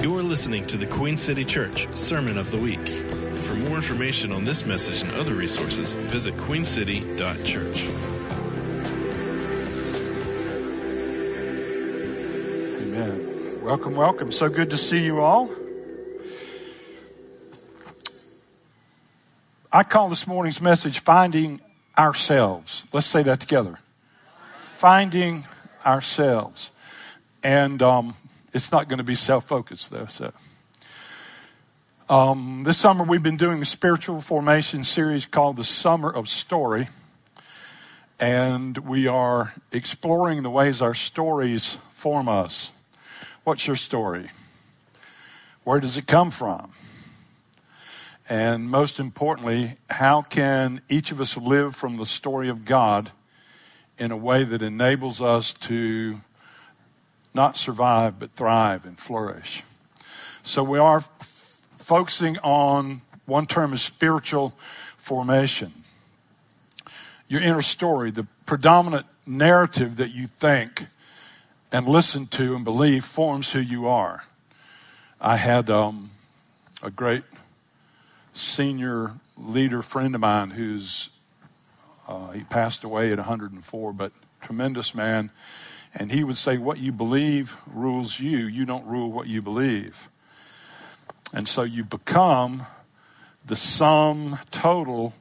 You're listening to the Queen City Church Sermon of the Week. For more information on this message and other resources, visit queencity.church. Amen. Welcome, welcome. So good to see you all. I call this morning's message Finding Ourselves. Let's say that together. Finding Ourselves. And um, it's not going to be self focused, though. So. Um, this summer, we've been doing a spiritual formation series called The Summer of Story. And we are exploring the ways our stories form us. What's your story? Where does it come from? And most importantly, how can each of us live from the story of God in a way that enables us to not survive, but thrive and flourish? So we are f- focusing on one term is spiritual formation. Your inner story, the predominant narrative that you think and listen to and believe forms who you are. I had um, a great senior leader friend of mine who's uh, he passed away at 104, but tremendous man. And he would say, "What you believe rules you. You don't rule what you believe." And so you become the sum total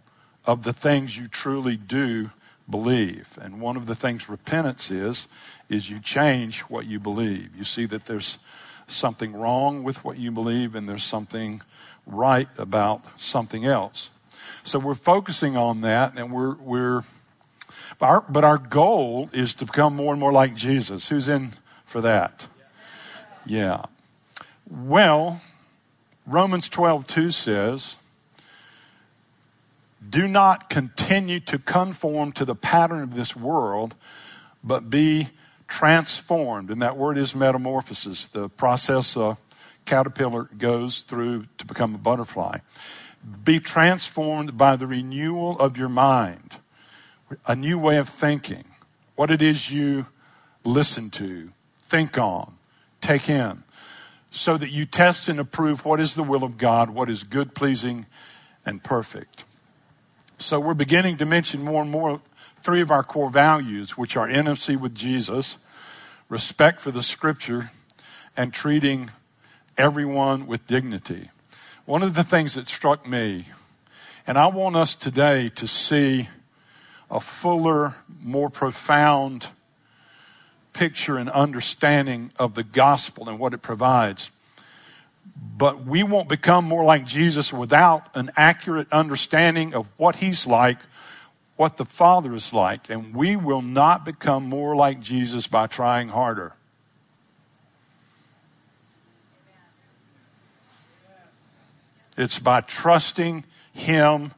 of the things you truly do believe. And one of the things repentance is, is you change what you believe. You see that there's something wrong with what you believe and there's something right about something else. So we're focusing on that and we're, we're, our, but our goal is to become more and more like Jesus. Who's in for that? Yeah. Well, Romans 12, 2 says, do not continue to conform to the pattern of this world, but be transformed. And that word is metamorphosis, the process a caterpillar goes through to become a butterfly. Be transformed by the renewal of your mind, a new way of thinking, what it is you listen to, think on, take in, so that you test and approve what is the will of God, what is good, pleasing, and perfect. So we're beginning to mention more and more three of our core values, which are intimacy with Jesus, respect for the scripture, and treating everyone with dignity. One of the things that struck me, and I want us today to see a fuller, more profound picture and understanding of the gospel and what it provides. But we won't become more like Jesus without an accurate understanding of what he's like what the Father is like, and we will not become more like Jesus by trying harder. It's by trusting Him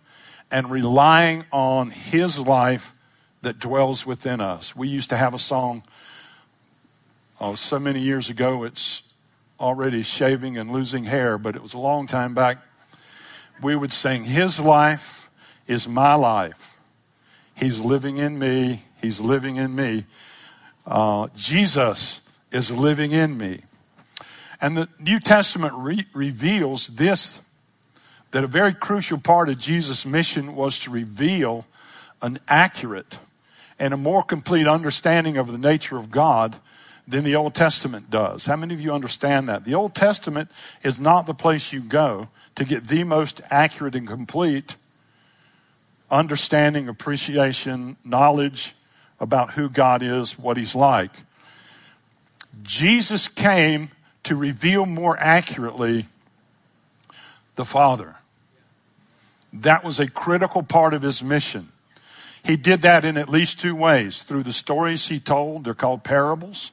and relying on His life that dwells within us. We used to have a song oh, so many years ago, it's already shaving and losing hair, but it was a long time back. We would sing, His life is my life. He's living in me. He's living in me. Uh, Jesus is living in me. And the New Testament re- reveals this that a very crucial part of Jesus' mission was to reveal an accurate and a more complete understanding of the nature of God than the Old Testament does. How many of you understand that? The Old Testament is not the place you go to get the most accurate and complete understanding, appreciation, knowledge about who God is, what He's like. Jesus came to reveal more accurately the Father. That was a critical part of His mission. He did that in at least two ways. Through the stories He told, they're called parables.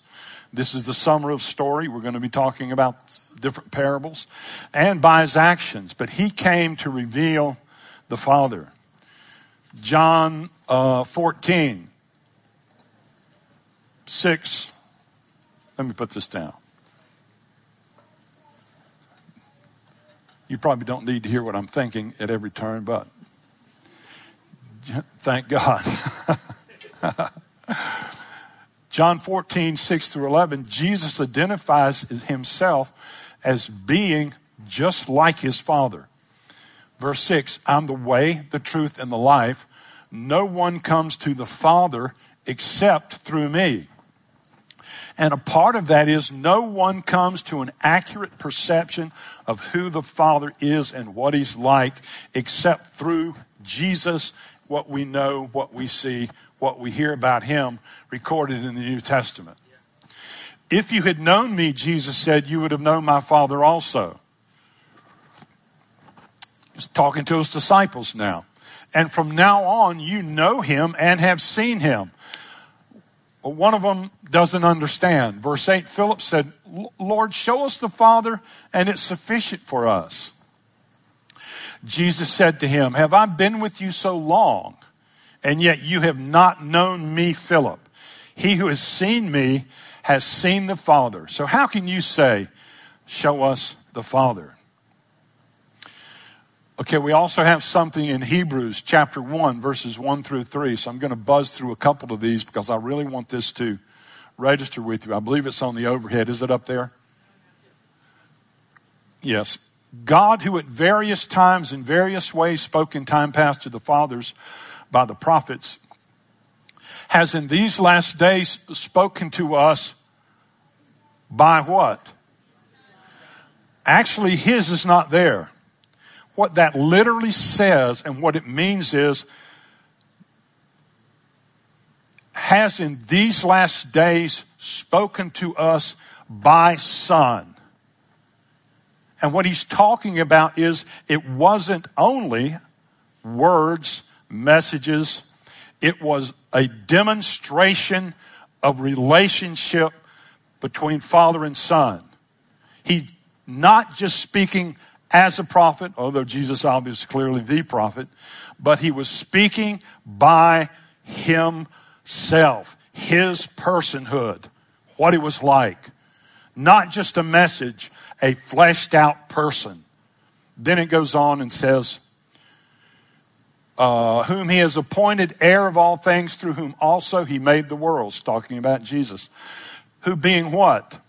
This is the summer of story. We're going to be talking about different parables and by his actions. But he came to reveal the Father. John uh, 14, 6. Let me put this down. You probably don't need to hear what I'm thinking at every turn, but thank God. John 14, 6 through 11, Jesus identifies himself as being just like his Father. Verse 6 I'm the way, the truth, and the life. No one comes to the Father except through me. And a part of that is no one comes to an accurate perception of who the Father is and what He's like except through Jesus, what we know, what we see, what we hear about Him recorded in the New Testament. If you had known me, Jesus said, you would have known my Father also. He's talking to his disciples now. And from now on, you know him and have seen him. But one of them doesn't understand. Verse 8 Philip said, Lord, show us the Father, and it's sufficient for us. Jesus said to him, Have I been with you so long, and yet you have not known me, Philip? He who has seen me has seen the Father. So how can you say, Show us the Father? Okay, we also have something in Hebrews chapter 1, verses 1 through 3. So I'm going to buzz through a couple of these because I really want this to register with you. I believe it's on the overhead. Is it up there? Yes. God, who at various times in various ways spoke in time past to the fathers by the prophets, has in these last days spoken to us by what? Actually, his is not there what that literally says and what it means is, has in these last days spoken to us by Son. And what he's talking about is it wasn't only words, messages, it was a demonstration of relationship between Father and Son. He not just speaking as a prophet, although Jesus obviously clearly the prophet, but he was speaking by himself, his personhood, what he was like. Not just a message, a fleshed out person. Then it goes on and says, uh, whom he has appointed heir of all things, through whom also he made the worlds, talking about Jesus. Who being what?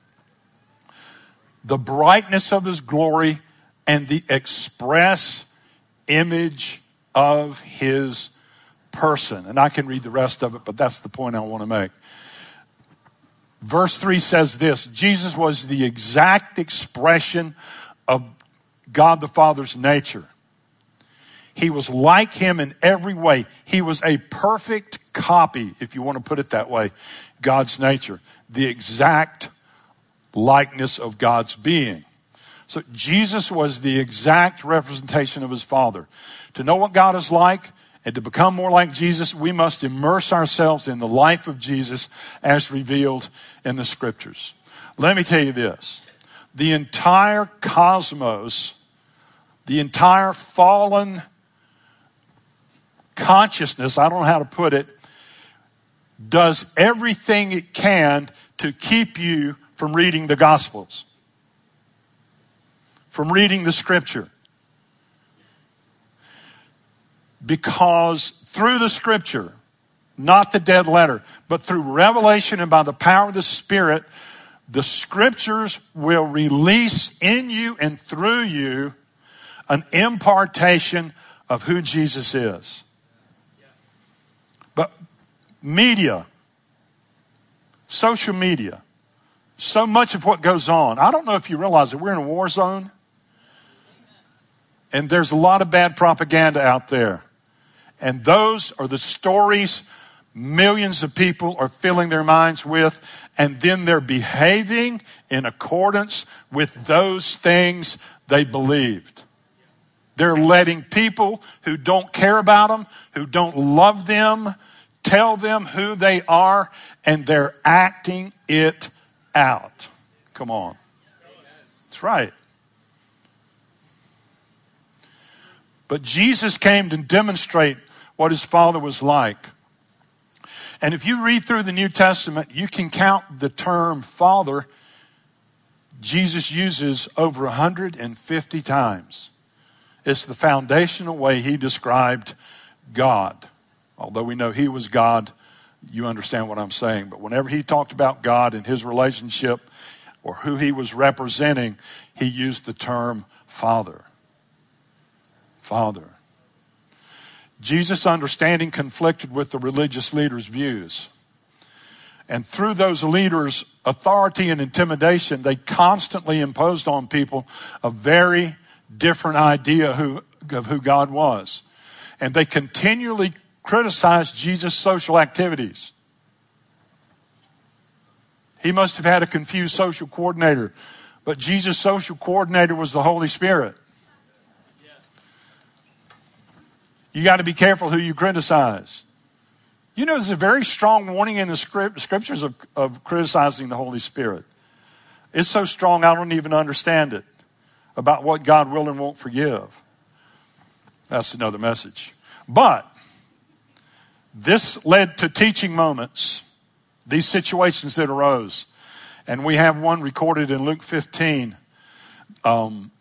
The brightness of his glory and the express image of his person. And I can read the rest of it, but that's the point I want to make. Verse 3 says this Jesus was the exact expression of God the Father's nature. He was like him in every way. He was a perfect copy, if you want to put it that way, God's nature. The exact likeness of God's being. So Jesus was the exact representation of his Father. To know what God is like and to become more like Jesus, we must immerse ourselves in the life of Jesus as revealed in the scriptures. Let me tell you this. The entire cosmos, the entire fallen consciousness, I don't know how to put it, does everything it can to keep you from reading the Gospels from reading the scripture. Because through the scripture, not the dead letter, but through revelation and by the power of the Spirit, the scriptures will release in you and through you an impartation of who Jesus is. But media, social media, so much of what goes on, I don't know if you realize that we're in a war zone. And there's a lot of bad propaganda out there. And those are the stories millions of people are filling their minds with, and then they're behaving in accordance with those things they believed. They're letting people who don't care about them, who don't love them, tell them who they are, and they're acting it out. Come on. That's right. But Jesus came to demonstrate what his father was like. And if you read through the New Testament, you can count the term father Jesus uses over 150 times. It's the foundational way he described God. Although we know he was God, you understand what I'm saying. But whenever he talked about God and his relationship, or who he was representing, he used the term Father. Father. Jesus' understanding conflicted with the religious leaders' views. And through those leaders' authority and intimidation, they constantly imposed on people a very different idea who, of who God was. And they continually criticized Jesus' social activities. He must have had a confused social coordinator, but Jesus' social coordinator was the Holy Spirit. You got to be careful who you criticize. You know, there's a very strong warning in the script, scriptures of, of criticizing the Holy Spirit. It's so strong, I don't even understand it about what God will and won't forgive. That's another message. But this led to teaching moments, these situations that arose. And we have one recorded in Luke 15. Um,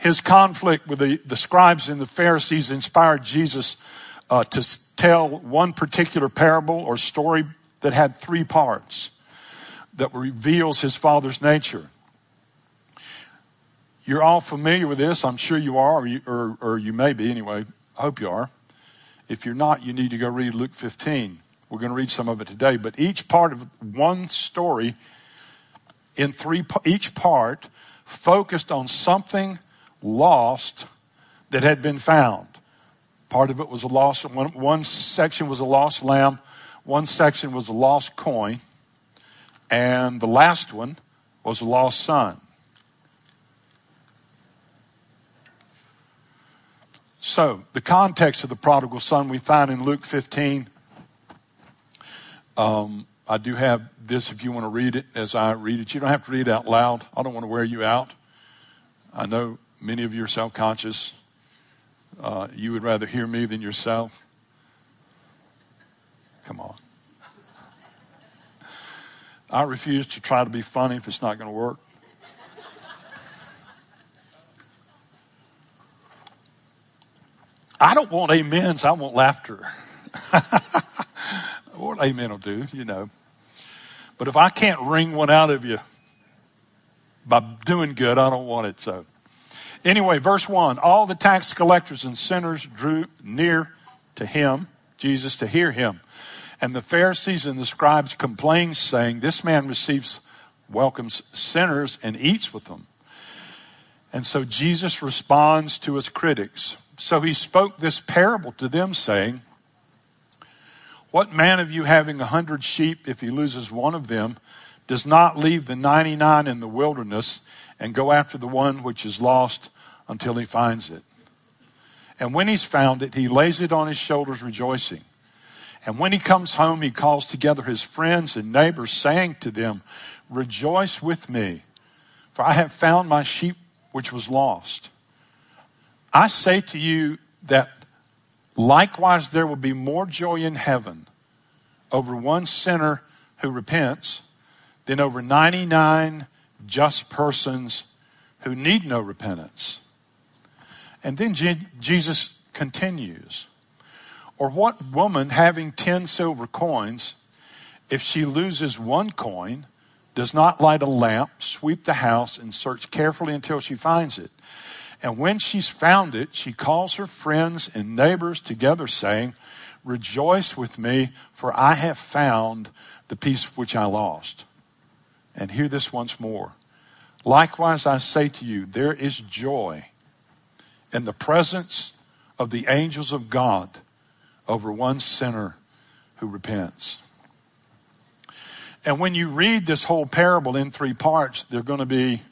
his conflict with the, the scribes and the Pharisees inspired Jesus uh, to tell one particular parable or story that had three parts that reveals his father's nature. You're all familiar with this. I'm sure you are, or you, or, or you may be anyway. I hope you are. If you're not, you need to go read Luke 15. We're going to read some of it today. But each part of one story, in three, each part focused on something lost that had been found. Part of it was a lost, one, one section was a lost lamb, one section was a lost coin, and the last one was a lost son. So, the context of the prodigal son we find in Luke 15. Um, I do have this if you want to read it as I read it. You don't have to read it out loud. I don't want to wear you out. I know many of you are self conscious. Uh, you would rather hear me than yourself. Come on. I refuse to try to be funny if it's not going to work. I don't want amens, I want laughter. what amen will do, you know. But if I can't wring one out of you by doing good, I don't want it so. Anyway, verse 1 All the tax collectors and sinners drew near to him, Jesus, to hear him. And the Pharisees and the scribes complained, saying, This man receives, welcomes sinners and eats with them. And so Jesus responds to his critics. So he spoke this parable to them, saying, What man of you having a hundred sheep, if he loses one of them, does not leave the 99 in the wilderness and go after the one which is lost until he finds it? And when he's found it, he lays it on his shoulders, rejoicing. And when he comes home, he calls together his friends and neighbors, saying to them, Rejoice with me, for I have found my sheep which was lost. I say to you that likewise there will be more joy in heaven over one sinner who repents than over 99 just persons who need no repentance. And then Je- Jesus continues. Or what woman having 10 silver coins, if she loses one coin, does not light a lamp, sweep the house, and search carefully until she finds it? And when she's found it, she calls her friends and neighbors together, saying, Rejoice with me, for I have found the piece which I lost. And hear this once more. Likewise, I say to you, there is joy in the presence of the angels of God over one sinner who repents. And when you read this whole parable in three parts, there are going to be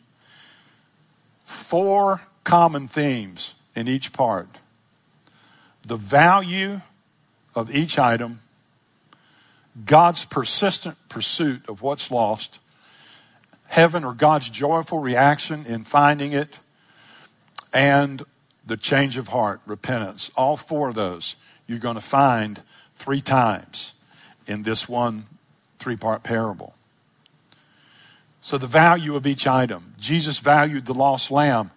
four common themes in each part the value of each item, God's persistent pursuit of what's lost, heaven or God's joyful reaction in finding it, and the change of heart, repentance. All four of those you're going to find three times in this one three part parable. So, the value of each item. Jesus valued the lost lamb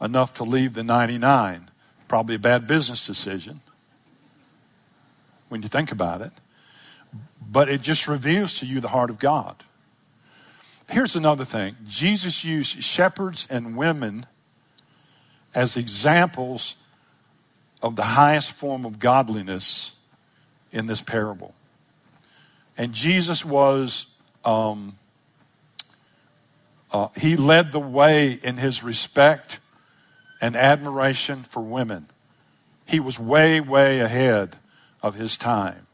enough to leave the 99. Probably a bad business decision when you think about it. But it just reveals to you the heart of God. here's another thing Jesus used shepherds and women as examples of the highest form of godliness in this parable. And Jesus was, um, uh, he led the way in his respect and admiration for women. He was way, way ahead of his time.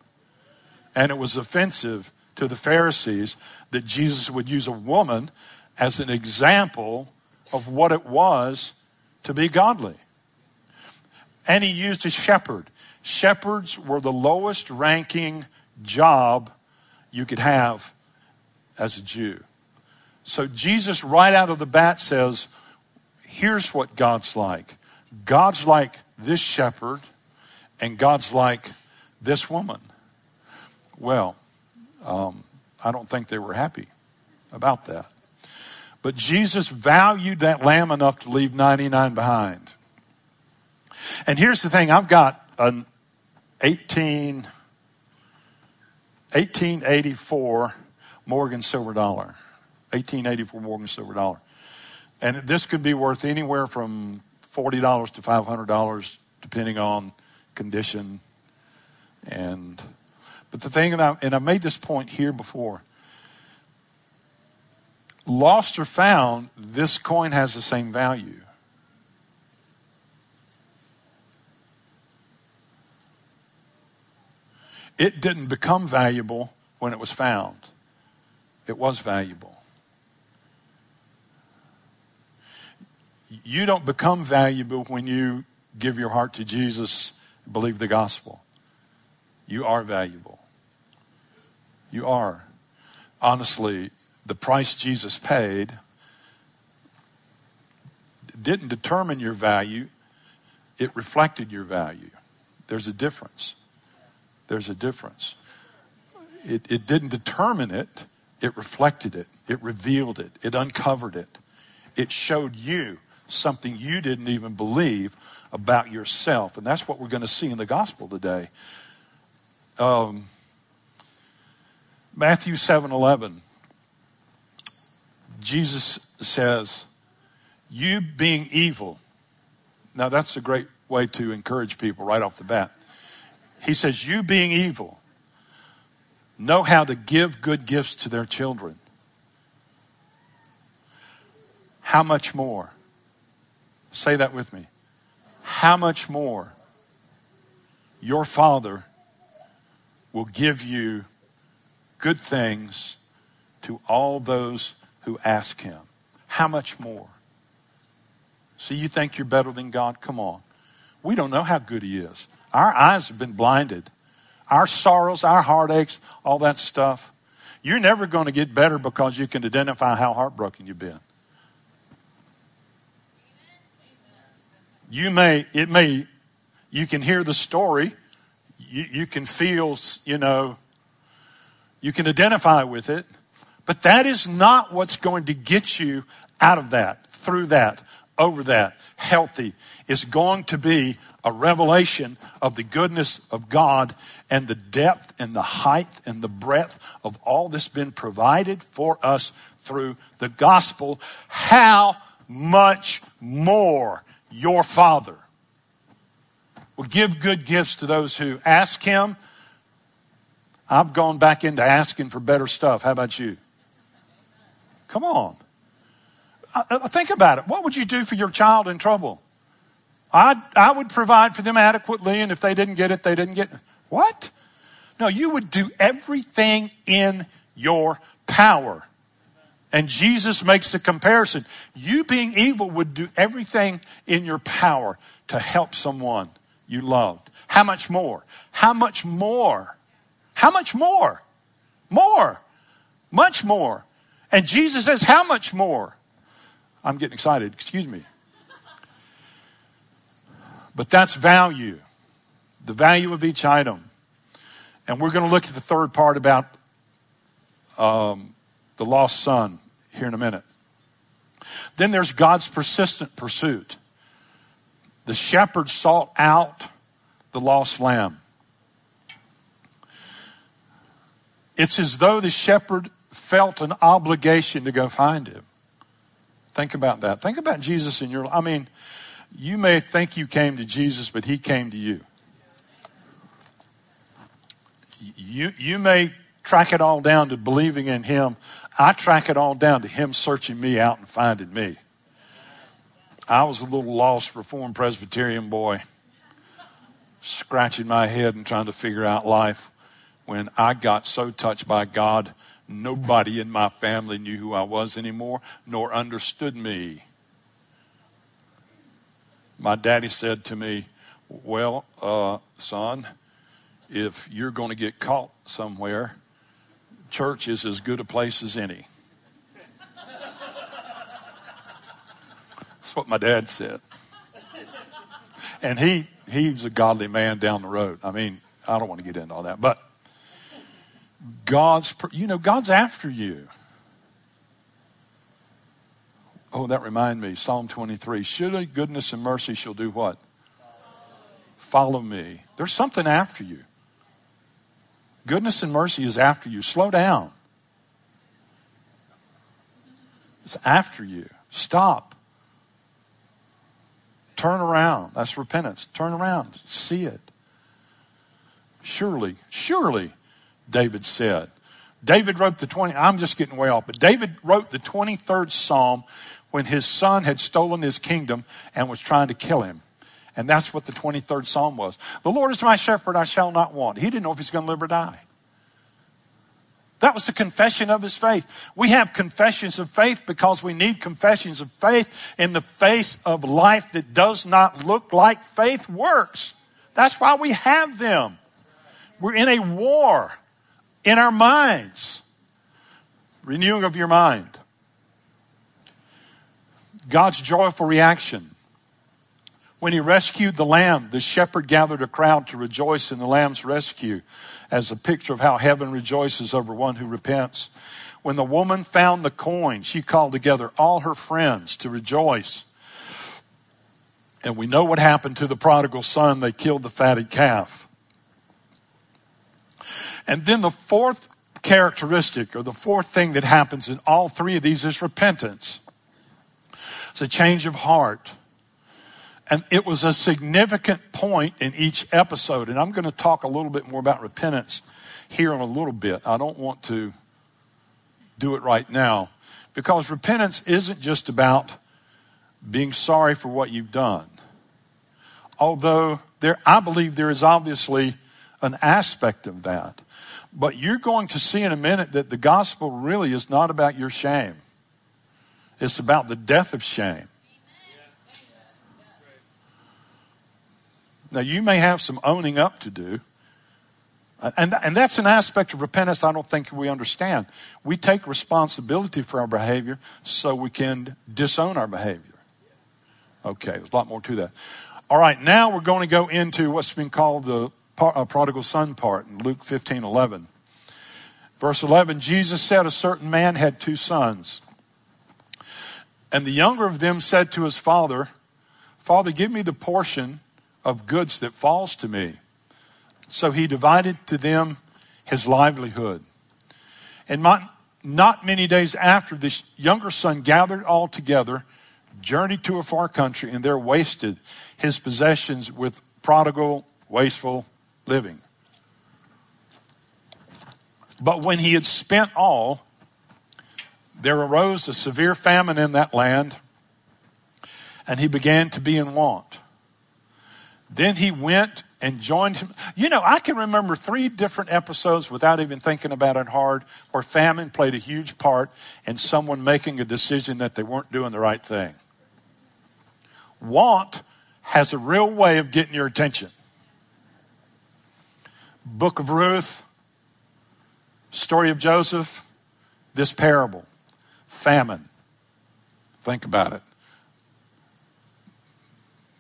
And it was offensive to the Pharisees that Jesus would use a woman as an example of what it was to be godly. And he used a shepherd. Shepherds were the lowest ranking job you could have as a Jew. So Jesus, right out of the bat, says, Here's what God's like God's like this shepherd, and God's like this woman. Well, um, I don't think they were happy about that. But Jesus valued that lamb enough to leave 99 behind. And here's the thing I've got an 18, 1884 Morgan silver dollar. 1884 Morgan silver dollar. And this could be worth anywhere from $40 to $500 depending on condition and but the thing and I, and I made this point here before lost or found this coin has the same value it didn't become valuable when it was found it was valuable you don't become valuable when you give your heart to Jesus, believe the gospel. You are valuable. You are. Honestly, the price Jesus paid didn't determine your value, it reflected your value. There's a difference. There's a difference. It, it didn't determine it, it reflected it, it revealed it, it uncovered it. It showed you something you didn't even believe about yourself. And that's what we're going to see in the gospel today. Um, Matthew 7 11. Jesus says, You being evil. Now, that's a great way to encourage people right off the bat. He says, You being evil, know how to give good gifts to their children. How much more? Say that with me. How much more your Father will give you good things to all those who ask Him? How much more? So you think you're better than God? Come on. We don't know how good He is. Our eyes have been blinded. Our sorrows, our heartaches, all that stuff. You're never going to get better because you can identify how heartbroken you've been. you may, it may, you can hear the story. You, you can feel, you know, you can identify with it. But that is not what's going to get you out of that, through that, over that, healthy. It's going to be a revelation of the goodness of God and the depth and the height and the breadth of all that's been provided for us through the gospel. How much more your Father will give good gifts to those who ask Him. I've gone back into asking for better stuff. How about you? Come on. I, think about it. What would you do for your child in trouble? I, I would provide for them adequately, and if they didn't get it, they didn't get it. What? No, you would do everything in your power and Jesus makes the comparison. You being evil would do everything in your power to help someone you loved. How much more? How much more? How much more? More. Much more. And Jesus says, How much more? I'm getting excited. Excuse me. But that's value. The value of each item. And we're going to look at the third part about um, the lost son here in a minute. Then there's God's persistent pursuit. The shepherd sought out the lost lamb. It's as though the shepherd felt an obligation to go find him. Think about that. Think about Jesus in your life. I mean, you may think you came to Jesus, but he came to you. You, you may track it all down to believing in him. I track it all down to him searching me out and finding me. I was a little lost Reformed Presbyterian boy, scratching my head and trying to figure out life when I got so touched by God, nobody in my family knew who I was anymore, nor understood me. My daddy said to me, Well, uh, son, if you're going to get caught somewhere, church is as good a place as any. That's what my dad said. And he, he's a godly man down the road. I mean, I don't want to get into all that, but God's, you know, God's after you. Oh, that remind me, Psalm 23. Surely goodness and mercy shall do what? Follow me. There's something after you. Goodness and mercy is after you. Slow down. It's after you. Stop. Turn around. That's repentance. Turn around. See it. Surely, surely, David said. David wrote the 20, I'm just getting way off, but David wrote the 23rd Psalm when his son had stolen his kingdom and was trying to kill him. And that's what the 23rd Psalm was. The Lord is my shepherd, I shall not want. He didn't know if he's going to live or die. That was the confession of his faith. We have confessions of faith because we need confessions of faith in the face of life that does not look like faith works. That's why we have them. We're in a war in our minds. Renewing of your mind. God's joyful reaction. When he rescued the lamb, the shepherd gathered a crowd to rejoice in the lamb's rescue as a picture of how heaven rejoices over one who repents. When the woman found the coin, she called together all her friends to rejoice. And we know what happened to the prodigal son. They killed the fatted calf. And then the fourth characteristic or the fourth thing that happens in all three of these is repentance. It's a change of heart. And it was a significant point in each episode. And I'm going to talk a little bit more about repentance here in a little bit. I don't want to do it right now because repentance isn't just about being sorry for what you've done. Although there, I believe there is obviously an aspect of that. But you're going to see in a minute that the gospel really is not about your shame. It's about the death of shame. Now, you may have some owning up to do. And, and that's an aspect of repentance I don't think we understand. We take responsibility for our behavior so we can disown our behavior. Okay, there's a lot more to that. All right, now we're going to go into what's been called the prodigal son part in Luke 15 11. Verse 11 Jesus said, A certain man had two sons. And the younger of them said to his father, Father, give me the portion of goods that falls to me. So he divided to them his livelihood. And my, not many days after, this younger son gathered all together, journeyed to a far country, and there wasted his possessions with prodigal, wasteful living. But when he had spent all, there arose a severe famine in that land, and he began to be in want. Then he went and joined him. You know, I can remember three different episodes without even thinking about it hard where famine played a huge part in someone making a decision that they weren't doing the right thing. Want has a real way of getting your attention. Book of Ruth, story of Joseph, this parable, famine. Think about it.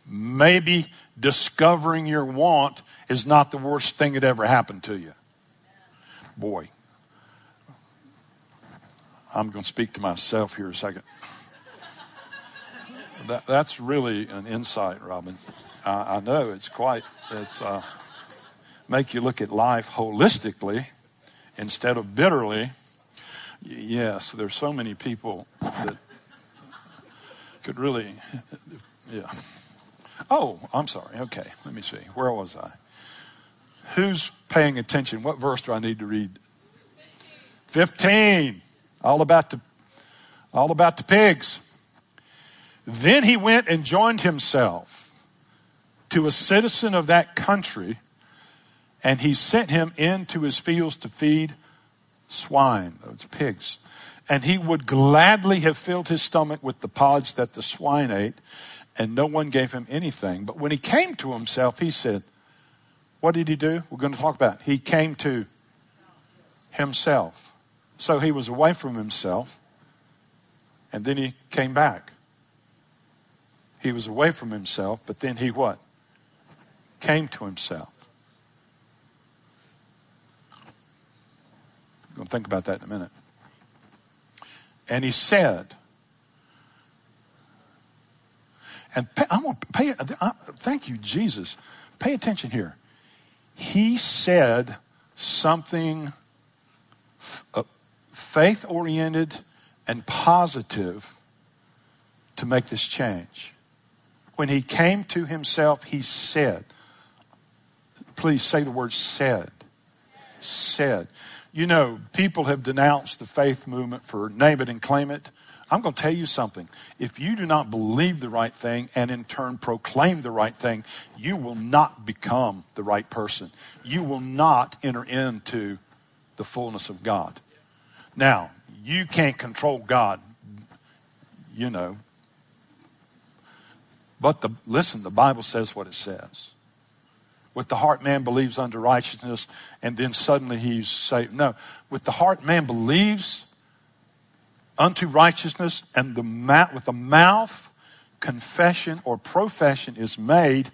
Maybe discovering your want is not the worst thing that ever happened to you. Boy, I'm going to speak to myself here a second. That, that's really an insight, Robin. I, I know it's quite, it's, uh, make you look at life holistically instead of bitterly. Yes, there's so many people that could really, yeah. Oh, I'm sorry. Okay, let me see. Where was I? Who's paying attention? What verse do I need to read? 15. All about the all about the pigs. Then he went and joined himself to a citizen of that country, and he sent him into his fields to feed swine, those pigs. And he would gladly have filled his stomach with the pods that the swine ate, and no one gave him anything. But when he came to himself, he said, What did he do? We're going to talk about. It. He came to himself. So he was away from himself, and then he came back. He was away from himself, but then he what? Came to himself. I'm going to think about that in a minute. And he said, and pay, I want pay. I, thank you, Jesus. Pay attention here. He said something uh, faith oriented and positive to make this change. When he came to himself, he said, please say the word said. Said. You know, people have denounced the faith movement for name it and claim it. I'm going to tell you something. If you do not believe the right thing and in turn proclaim the right thing, you will not become the right person. You will not enter into the fullness of God. Now, you can't control God, you know. But the, listen, the Bible says what it says. With the heart, man believes unto righteousness, and then suddenly he's saved. No, with the heart, man believes unto righteousness, and the ma- with the mouth, confession or profession is made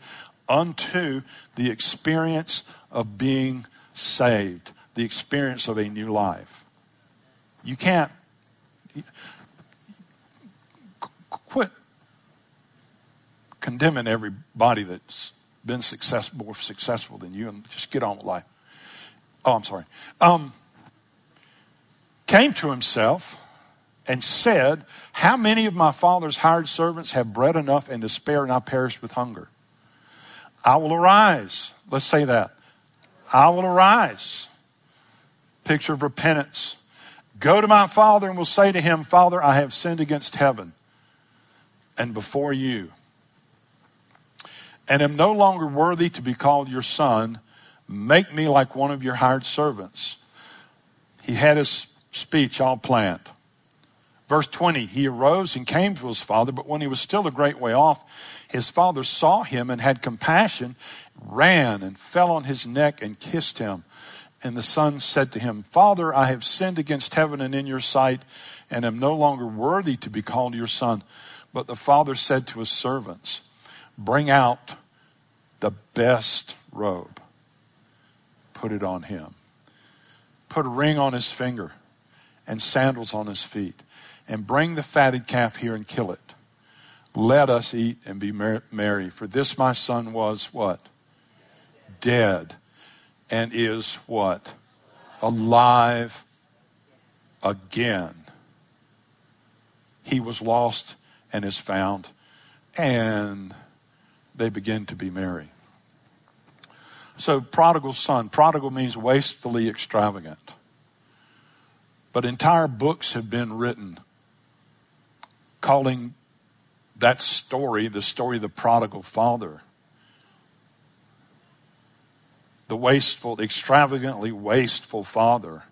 unto the experience of being saved, the experience of a new life. You can't quit condemning everybody that's been success, more successful than you and just get on with life. Oh, I'm sorry. Um, came to himself and said, How many of my father's hired servants have bread enough and to spare, and I perished with hunger? I will arise. Let's say that. I will arise. Picture of repentance. Go to my father and will say to him, Father, I have sinned against heaven and before you, and am no longer worthy to be called your son. Make me like one of your hired servants. He had his speech all planned. Verse 20, he arose and came to his father, but when he was still a great way off, his father saw him and had compassion, ran and fell on his neck and kissed him. And the son said to him, Father, I have sinned against heaven and in your sight, and am no longer worthy to be called your son. But the father said to his servants, Bring out the best robe, put it on him. Put a ring on his finger and sandals on his feet, and bring the fatted calf here and kill it. Let us eat and be merry. For this my son was what? Dead and is what? Alive again. He was lost and is found, and they begin to be merry. So, prodigal son. Prodigal means wastefully extravagant. But entire books have been written calling that story the story of the prodigal father the wasteful, extravagantly wasteful father.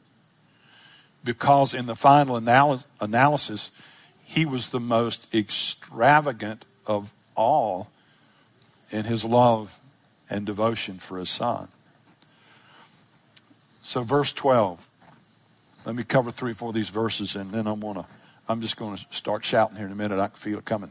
Because in the final analysis, he was the most extravagant of all in his love and devotion for his son. So, verse 12. Let me cover three, or four of these verses, and then I'm gonna. I'm just going to start shouting here in a minute. I can feel it coming.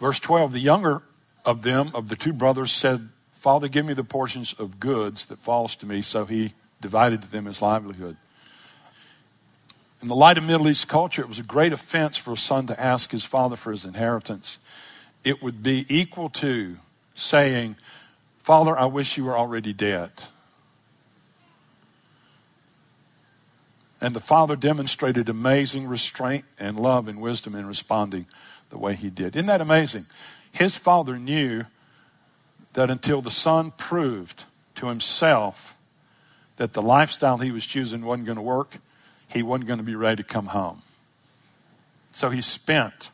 Verse 12 The younger of them, of the two brothers, said, Father, give me the portions of goods that falls to me. So he divided to them his livelihood. In the light of Middle East culture, it was a great offense for a son to ask his father for his inheritance. It would be equal to saying, Father, I wish you were already dead. And the father demonstrated amazing restraint and love and wisdom in responding the way he did. Isn't that amazing? His father knew that until the son proved to himself that the lifestyle he was choosing wasn't going to work, he wasn't going to be ready to come home. So he spent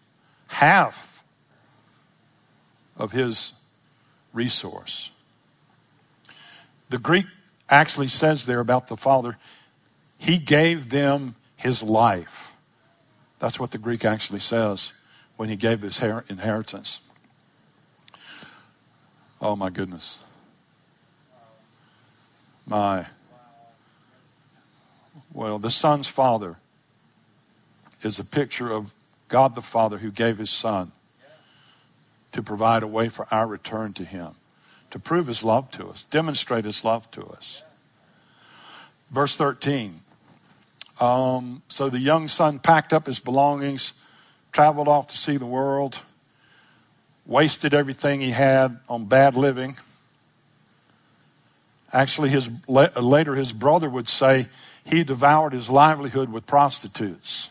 half of his resource. The Greek actually says there about the father, he gave them his life. That's what the Greek actually says when he gave his inheritance. Oh my goodness. My. Well, the son's father is a picture of God the Father who gave his son to provide a way for our return to him, to prove his love to us, demonstrate his love to us. Verse 13. Um, so the young son packed up his belongings, traveled off to see the world, wasted everything he had on bad living. Actually, his, later his brother would say he devoured his livelihood with prostitutes.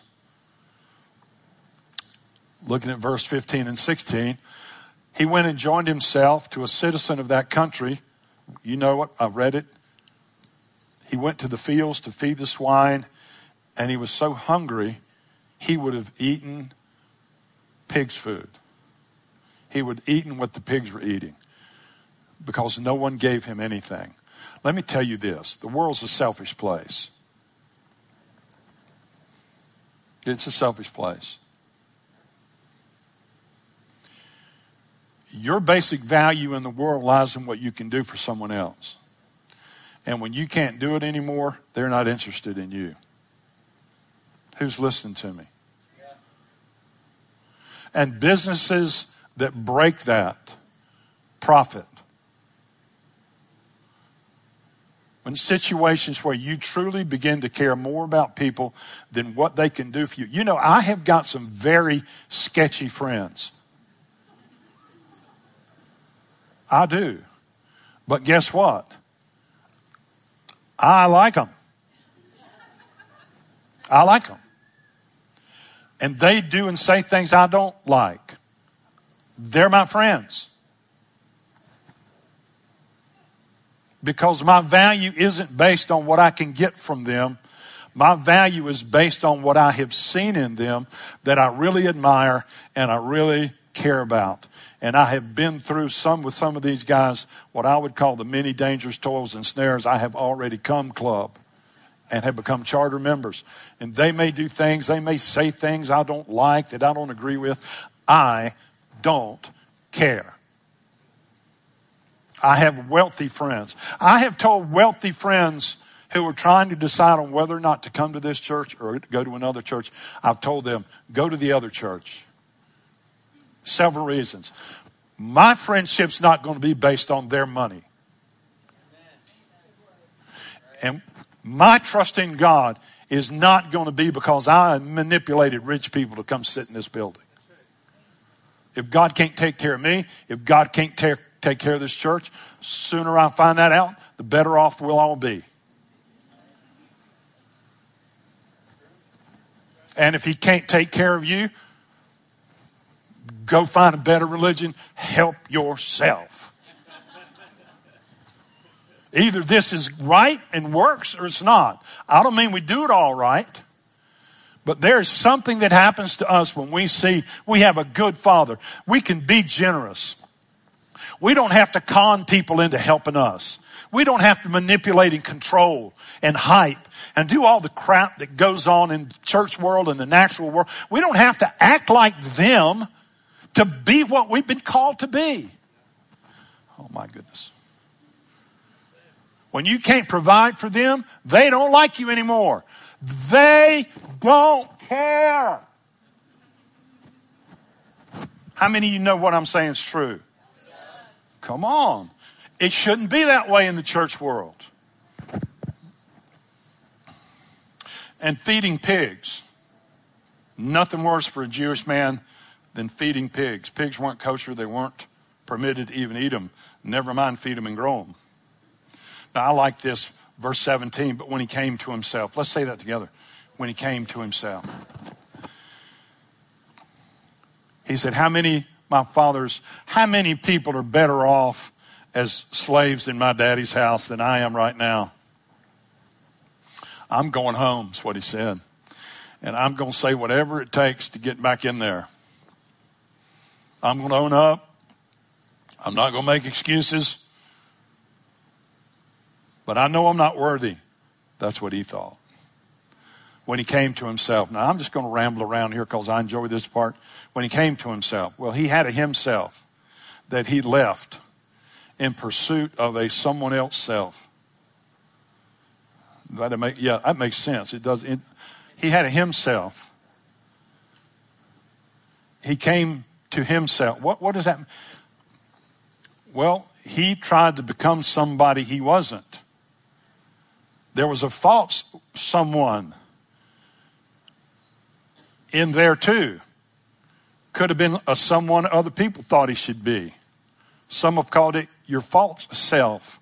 Looking at verse 15 and 16, he went and joined himself to a citizen of that country. You know what? I've read it. He went to the fields to feed the swine, and he was so hungry, he would have eaten pig's food. He would have eaten what the pigs were eating because no one gave him anything. Let me tell you this the world's a selfish place. It's a selfish place. Your basic value in the world lies in what you can do for someone else. And when you can't do it anymore, they're not interested in you. Who's listening to me? And businesses that break that profit. When situations where you truly begin to care more about people than what they can do for you. You know, I have got some very sketchy friends. I do. But guess what? I like them. I like them. And they do and say things I don't like. They're my friends. Because my value isn't based on what I can get from them. My value is based on what I have seen in them that I really admire and I really care about. And I have been through some with some of these guys, what I would call the many dangers, toils, and snares. I have already come club and have become charter members. And they may do things, they may say things I don't like, that I don't agree with. I don't care. I have wealthy friends. I have told wealthy friends who are trying to decide on whether or not to come to this church or go to another church, I've told them, go to the other church. Several reasons. My friendship's not going to be based on their money. And my trust in God is not going to be because I manipulated rich people to come sit in this building. If God can't take care of me, if God can't take, take care of this church, sooner I find that out, the better off we'll all be. And if He can't take care of you, go find a better religion, help yourself. Either this is right and works or it's not. I don't mean we do it all right. But there's something that happens to us when we see we have a good father. We can be generous. We don't have to con people into helping us. We don't have to manipulate and control and hype and do all the crap that goes on in church world and the natural world. We don't have to act like them to be what we've been called to be. Oh my goodness. When you can't provide for them, they don't like you anymore. They don't care. How many of you know what I'm saying is true? Come on. It shouldn't be that way in the church world. And feeding pigs. Nothing worse for a Jewish man than feeding pigs. Pigs weren't kosher, they weren't permitted to even eat them. Never mind feed them and grow them. Now, I like this, verse 17, but when he came to himself, let's say that together. when he came to himself. He said, How many, my fathers, how many people are better off as slaves in my daddy's house than I am right now? I'm going home, is what he said. And I'm going to say whatever it takes to get back in there. I'm going to own up. I'm not going to make excuses. But I know I'm not worthy. That's what he thought. When he came to himself. Now I'm just going to ramble around here because I enjoy this part. When he came to himself. Well, he had a himself that he left in pursuit of a someone else self. That make, yeah, that makes sense. It does. It, he had a himself. He came to himself. What, what does that mean? Well, he tried to become somebody he wasn't. There was a false someone in there too. Could have been a someone other people thought he should be. Some have called it your false self.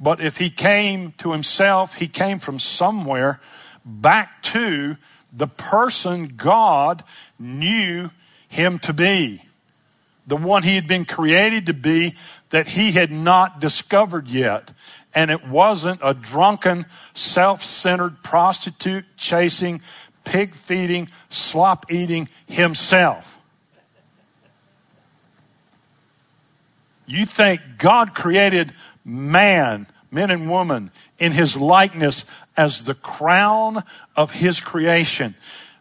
But if he came to himself, he came from somewhere back to the person God knew him to be. The one he had been created to be that he had not discovered yet and it wasn't a drunken, self-centered prostitute chasing, pig feeding, slop eating himself. You think God created man, men and women, in his likeness as the crown of his creation.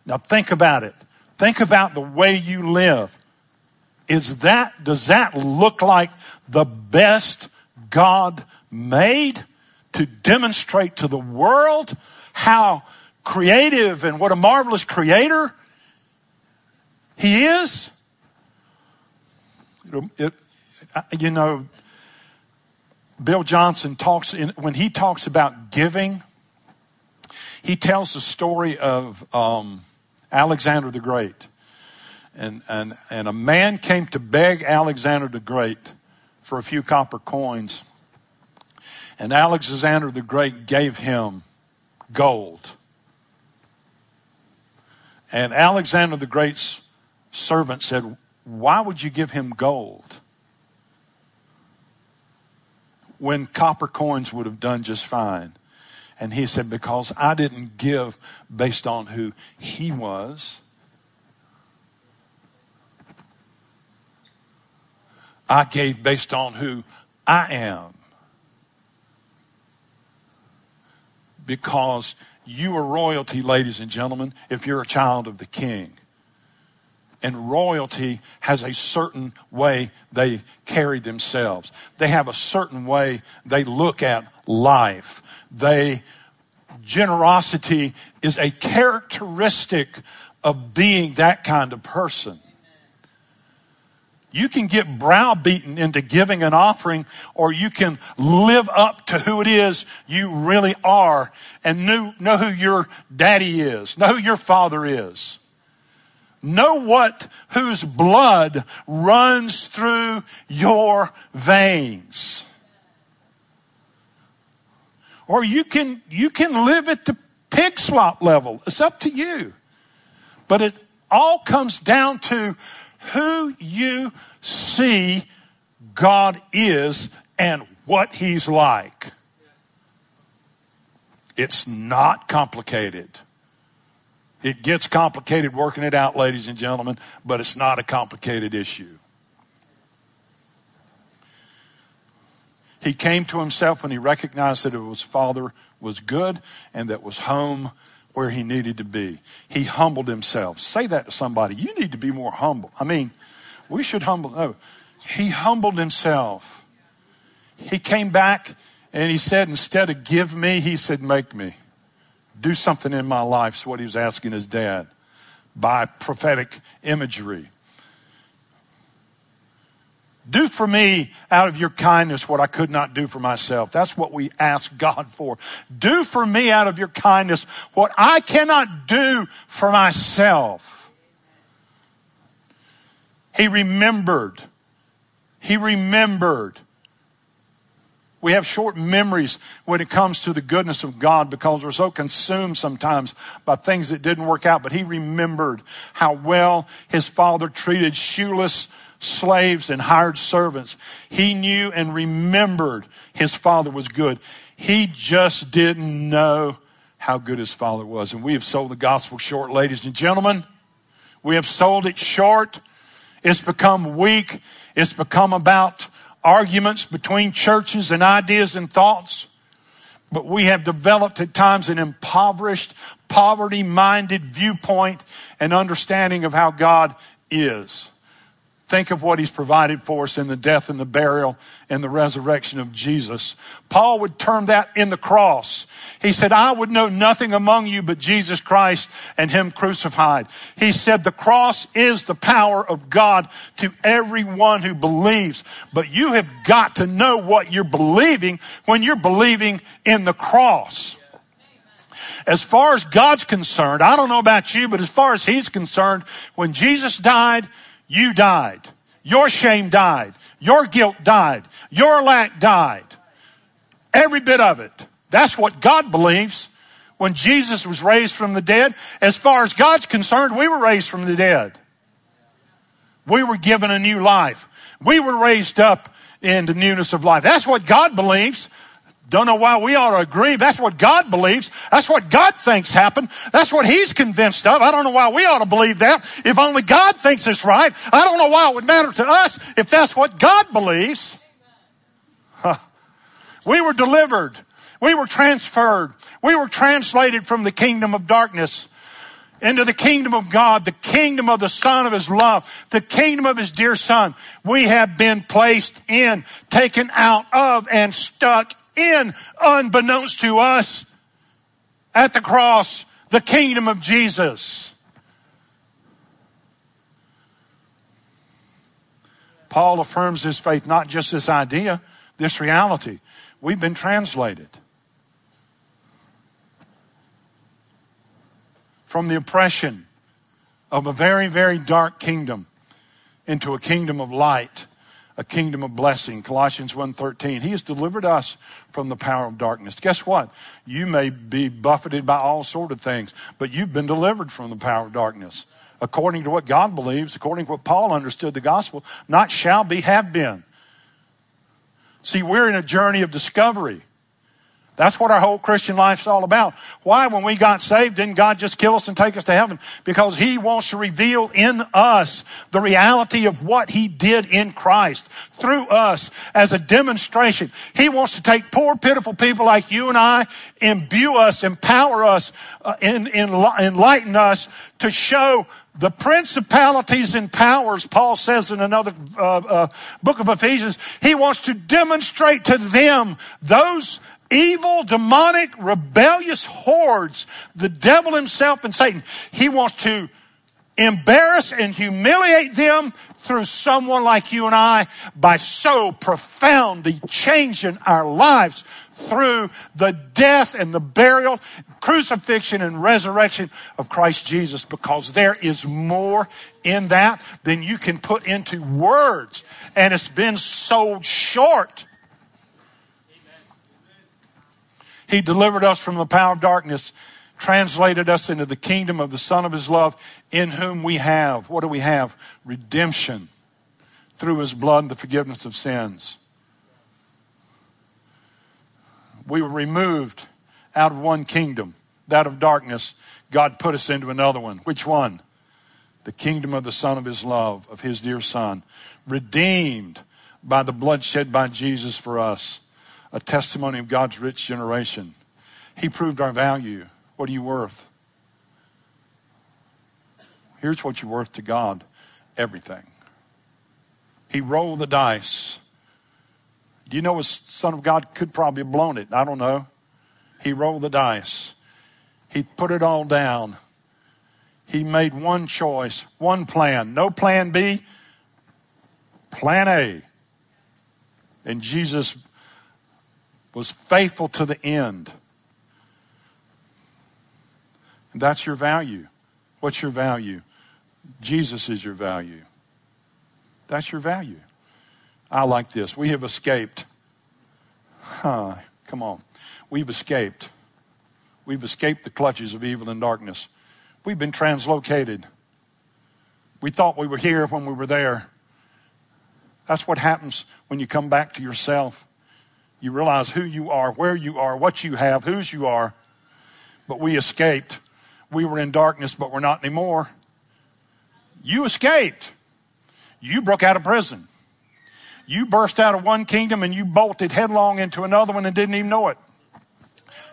Now think about it. Think about the way you live. Is that, does that look like the best God made to demonstrate to the world how creative and what a marvelous creator he is. It, you know, Bill Johnson talks in, when he talks about giving, he tells the story of um, Alexander the Great. And, and, and a man came to beg Alexander the Great for a few copper coins. And Alexander the Great gave him gold. And Alexander the Great's servant said, Why would you give him gold? When copper coins would have done just fine. And he said, Because I didn't give based on who he was. I gave based on who I am. because you are royalty, ladies and gentlemen, if you're a child of the king. And royalty has a certain way they carry themselves. They have a certain way they look at life. They, generosity is a characteristic of being that kind of person. You can get browbeaten into giving an offering or you can live up to who it is you really are and know, know who your daddy is, know who your father is. Know what, whose blood runs through your veins. Or you can, you can live at the pig slop level. It's up to you. But it all comes down to who you see God is and what He's like. It's not complicated. It gets complicated working it out, ladies and gentlemen, but it's not a complicated issue. He came to himself when he recognized that his father was good and that was home where he needed to be. He humbled himself. Say that to somebody. You need to be more humble. I mean, we should humble. No, he humbled himself. He came back and he said, instead of give me, he said, make me. Do something in my life. Is what he was asking his dad by prophetic imagery. Do for me out of your kindness what I could not do for myself. That's what we ask God for. Do for me out of your kindness what I cannot do for myself. He remembered. He remembered We have short memories when it comes to the goodness of God because we're so consumed sometimes by things that didn't work out. But he remembered how well his father treated shoeless slaves and hired servants. He knew and remembered his father was good. He just didn't know how good his father was. And we have sold the gospel short, ladies and gentlemen. We have sold it short. It's become weak. It's become about arguments between churches and ideas and thoughts. But we have developed at times an impoverished, poverty minded viewpoint and understanding of how God is. Think of what he's provided for us in the death and the burial and the resurrection of Jesus. Paul would term that in the cross. He said, I would know nothing among you but Jesus Christ and him crucified. He said, the cross is the power of God to everyone who believes. But you have got to know what you're believing when you're believing in the cross. As far as God's concerned, I don't know about you, but as far as he's concerned, when Jesus died, you died. Your shame died. Your guilt died. Your lack died. Every bit of it. That's what God believes. When Jesus was raised from the dead, as far as God's concerned, we were raised from the dead. We were given a new life. We were raised up into newness of life. That's what God believes. Don't know why we ought to agree. That's what God believes. That's what God thinks happened. That's what He's convinced of. I don't know why we ought to believe that. If only God thinks it's right. I don't know why it would matter to us if that's what God believes. We were delivered. We were transferred. We were translated from the kingdom of darkness into the kingdom of God, the kingdom of the Son of His love, the kingdom of His dear Son. We have been placed in, taken out of, and stuck in, unbeknownst to us, at the cross, the kingdom of Jesus. Paul affirms his faith, not just this idea, this reality. We've been translated from the oppression of a very, very dark kingdom into a kingdom of light a kingdom of blessing. Colossians 1.13. He has delivered us from the power of darkness. Guess what? You may be buffeted by all sort of things, but you've been delivered from the power of darkness. According to what God believes, according to what Paul understood the gospel, not shall be, have been. See, we're in a journey of discovery. That's what our whole Christian life's all about. Why, when we got saved, didn't God just kill us and take us to heaven? Because He wants to reveal in us the reality of what He did in Christ through us as a demonstration. He wants to take poor, pitiful people like you and I, imbue us, empower us, uh, in, in, enlighten us to show the principalities and powers, Paul says in another uh, uh, book of Ephesians, he wants to demonstrate to them those evil, demonic, rebellious hordes, the devil himself and Satan, he wants to embarrass and humiliate them through someone like you and I by so profoundly changing our lives through the death and the burial, crucifixion and resurrection of Christ Jesus because there is more in that than you can put into words. And it's been sold short He delivered us from the power of darkness, translated us into the kingdom of the Son of His love, in whom we have, what do we have? Redemption through His blood the forgiveness of sins. We were removed out of one kingdom, that of darkness. God put us into another one. Which one? The kingdom of the Son of His love, of His dear Son. Redeemed by the blood shed by Jesus for us a testimony of God's rich generation. He proved our value. What are you worth? Here's what you're worth to God everything. He rolled the dice. Do you know a son of God could probably have blown it? I don't know. He rolled the dice. He put it all down. He made one choice, one plan. No plan B, plan A. And Jesus was faithful to the end. And that's your value. What's your value? Jesus is your value. That's your value. I like this. We have escaped Huh, come on. We've escaped. We've escaped the clutches of evil and darkness. We've been translocated. We thought we were here when we were there. That's what happens when you come back to yourself. You realize who you are, where you are, what you have, whose you are. But we escaped. We were in darkness, but we're not anymore. You escaped. You broke out of prison. You burst out of one kingdom and you bolted headlong into another one and didn't even know it.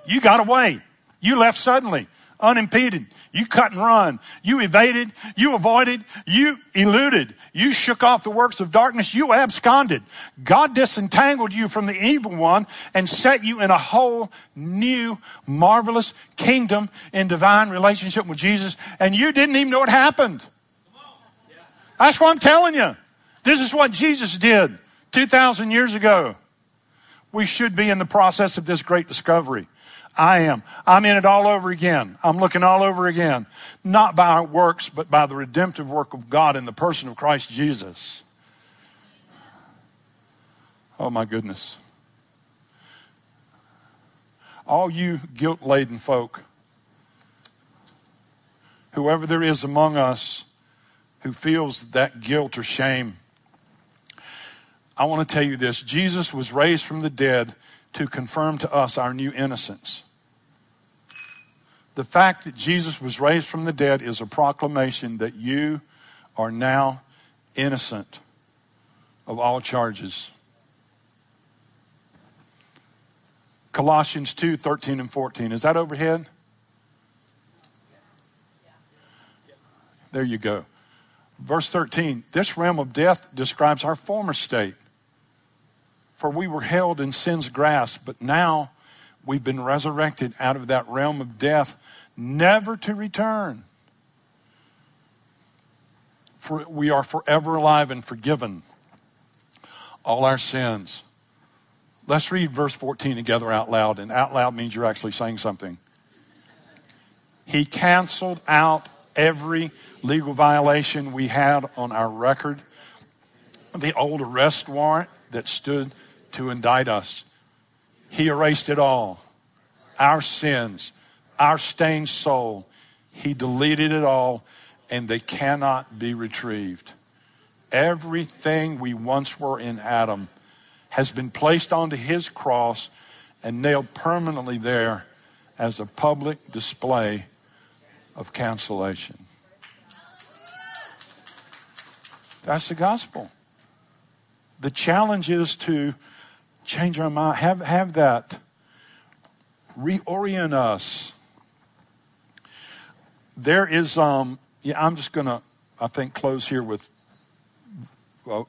You got away. You left suddenly, unimpeded. You cut and run. You evaded. You avoided. You eluded. You shook off the works of darkness. You absconded. God disentangled you from the evil one and set you in a whole new, marvelous kingdom in divine relationship with Jesus. And you didn't even know it happened. That's what I'm telling you. This is what Jesus did 2,000 years ago. We should be in the process of this great discovery. I am. I'm in it all over again. I'm looking all over again. Not by our works, but by the redemptive work of God in the person of Christ Jesus. Oh my goodness. All you guilt laden folk, whoever there is among us who feels that guilt or shame, I want to tell you this Jesus was raised from the dead to confirm to us our new innocence. The fact that Jesus was raised from the dead is a proclamation that you are now innocent of all charges. Colossians 2 13 and 14. Is that overhead? There you go. Verse 13 This realm of death describes our former state. For we were held in sin's grasp, but now we've been resurrected out of that realm of death, never to return. For we are forever alive and forgiven all our sins. Let's read verse 14 together out loud. And out loud means you're actually saying something. He canceled out every legal violation we had on our record, the old arrest warrant that stood to indict us. He erased it all. Our sins, our stained soul. He deleted it all and they cannot be retrieved. Everything we once were in Adam has been placed onto his cross and nailed permanently there as a public display of cancellation. That's the gospel. The challenge is to change our mind, have, have that reorient us. There is, um, yeah, I'm just going to, I think, close here with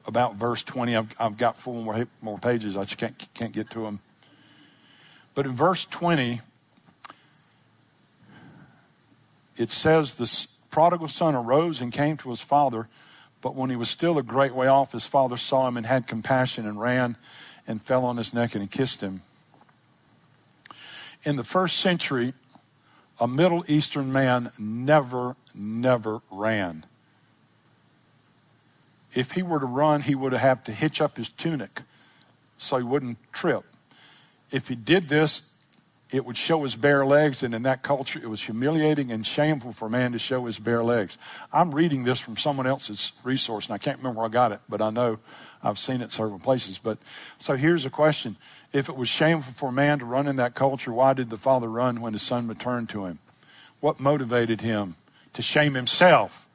about verse 20. I've, I've got four more, more pages. I just can't, can't get to them. But in verse 20, it says the prodigal son arose and came to his father, but when he was still a great way off, his father saw him and had compassion and ran and fell on his neck and kissed him. In the first century, a Middle Eastern man never, never ran. If he were to run, he would have to hitch up his tunic so he wouldn't trip. If he did this, it would show his bare legs, and in that culture, it was humiliating and shameful for a man to show his bare legs. I'm reading this from someone else's resource, and I can't remember where I got it, but I know I've seen it several places. But so here's a question. If it was shameful for a man to run in that culture, why did the father run when his son returned to him? What motivated him to shame himself?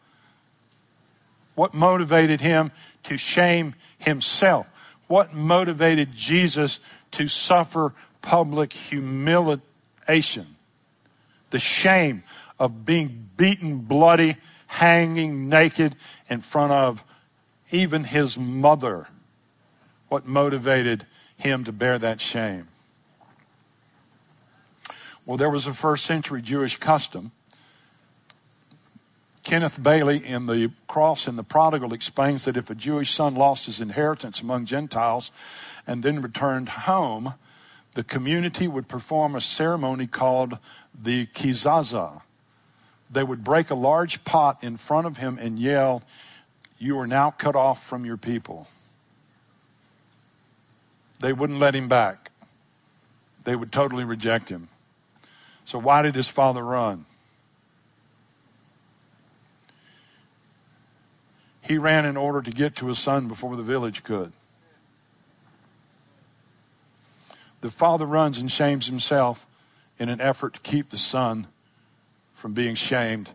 What motivated him to shame himself? What motivated Jesus to suffer public humiliation? The shame of being beaten bloody, hanging naked in front of even his mother, what motivated him to bear that shame? Well, there was a first century Jewish custom. Kenneth Bailey in The Cross and the Prodigal explains that if a Jewish son lost his inheritance among Gentiles and then returned home, the community would perform a ceremony called the kezazah. They would break a large pot in front of him and yell, you are now cut off from your people. They wouldn't let him back. they would totally reject him. So, why did his father run? He ran in order to get to his son before the village could. The father runs and shames himself in an effort to keep the son from being shamed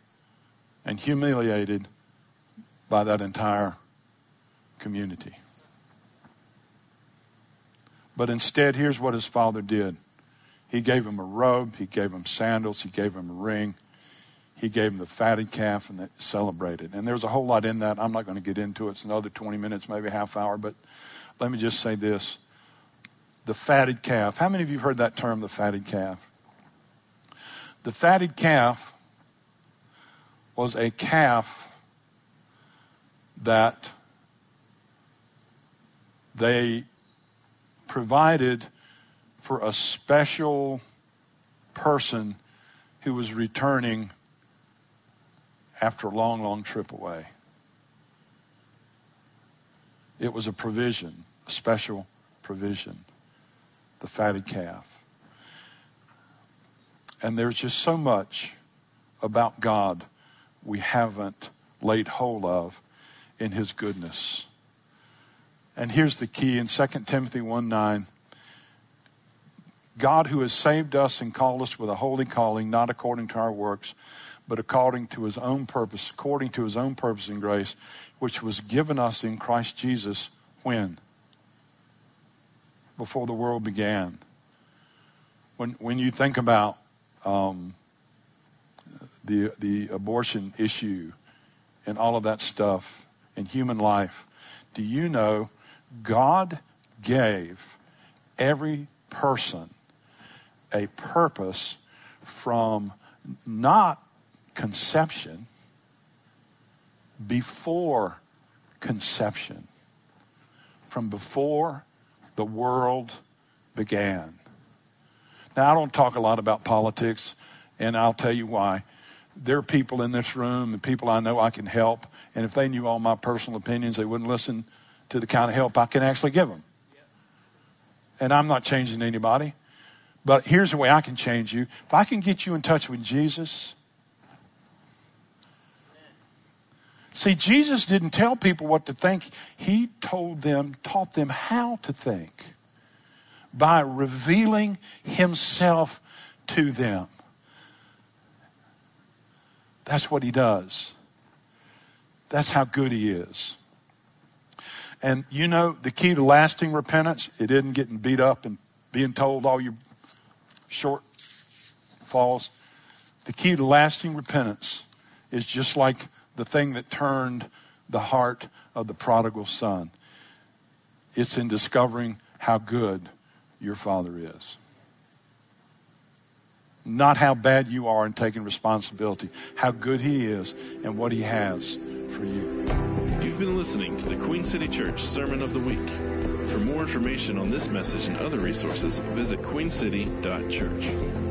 and humiliated by that entire community. But instead, here's what his father did he gave him a robe, he gave him sandals, he gave him a ring, he gave him the fatted calf, and they celebrated. And there's a whole lot in that. I'm not going to get into it. It's another 20 minutes, maybe half hour, but let me just say this the fatted calf. How many of you have heard that term, the fatted calf? The fatted calf was a calf that they provided for a special person who was returning after a long, long trip away. It was a provision, a special provision, the fatted calf. And there's just so much about God we haven't laid hold of in his goodness. And here's the key in 2 Timothy 1 9. God who has saved us and called us with a holy calling, not according to our works, but according to his own purpose, according to his own purpose and grace, which was given us in Christ Jesus when? Before the world began. When, when you think about um, the, the abortion issue and all of that stuff in human life, do you know God gave every person a purpose from not conception, before conception, from before the world began. Now, I don't talk a lot about politics, and I'll tell you why. There are people in this room and people I know I can help, and if they knew all my personal opinions, they wouldn't listen to the kind of help I can actually give them. And I'm not changing anybody. But here's the way I can change you. If I can get you in touch with Jesus. See, Jesus didn't tell people what to think. He told them, taught them how to think by revealing himself to them. That's what he does. That's how good he is. And you know, the key to lasting repentance, it isn't getting beat up and being told all your short falls. The key to lasting repentance is just like the thing that turned the heart of the prodigal son. It's in discovering how good your father is. Not how bad you are in taking responsibility, how good he is and what he has for you. You've been listening to the Queen City Church Sermon of the Week. For more information on this message and other resources, visit queencity.church.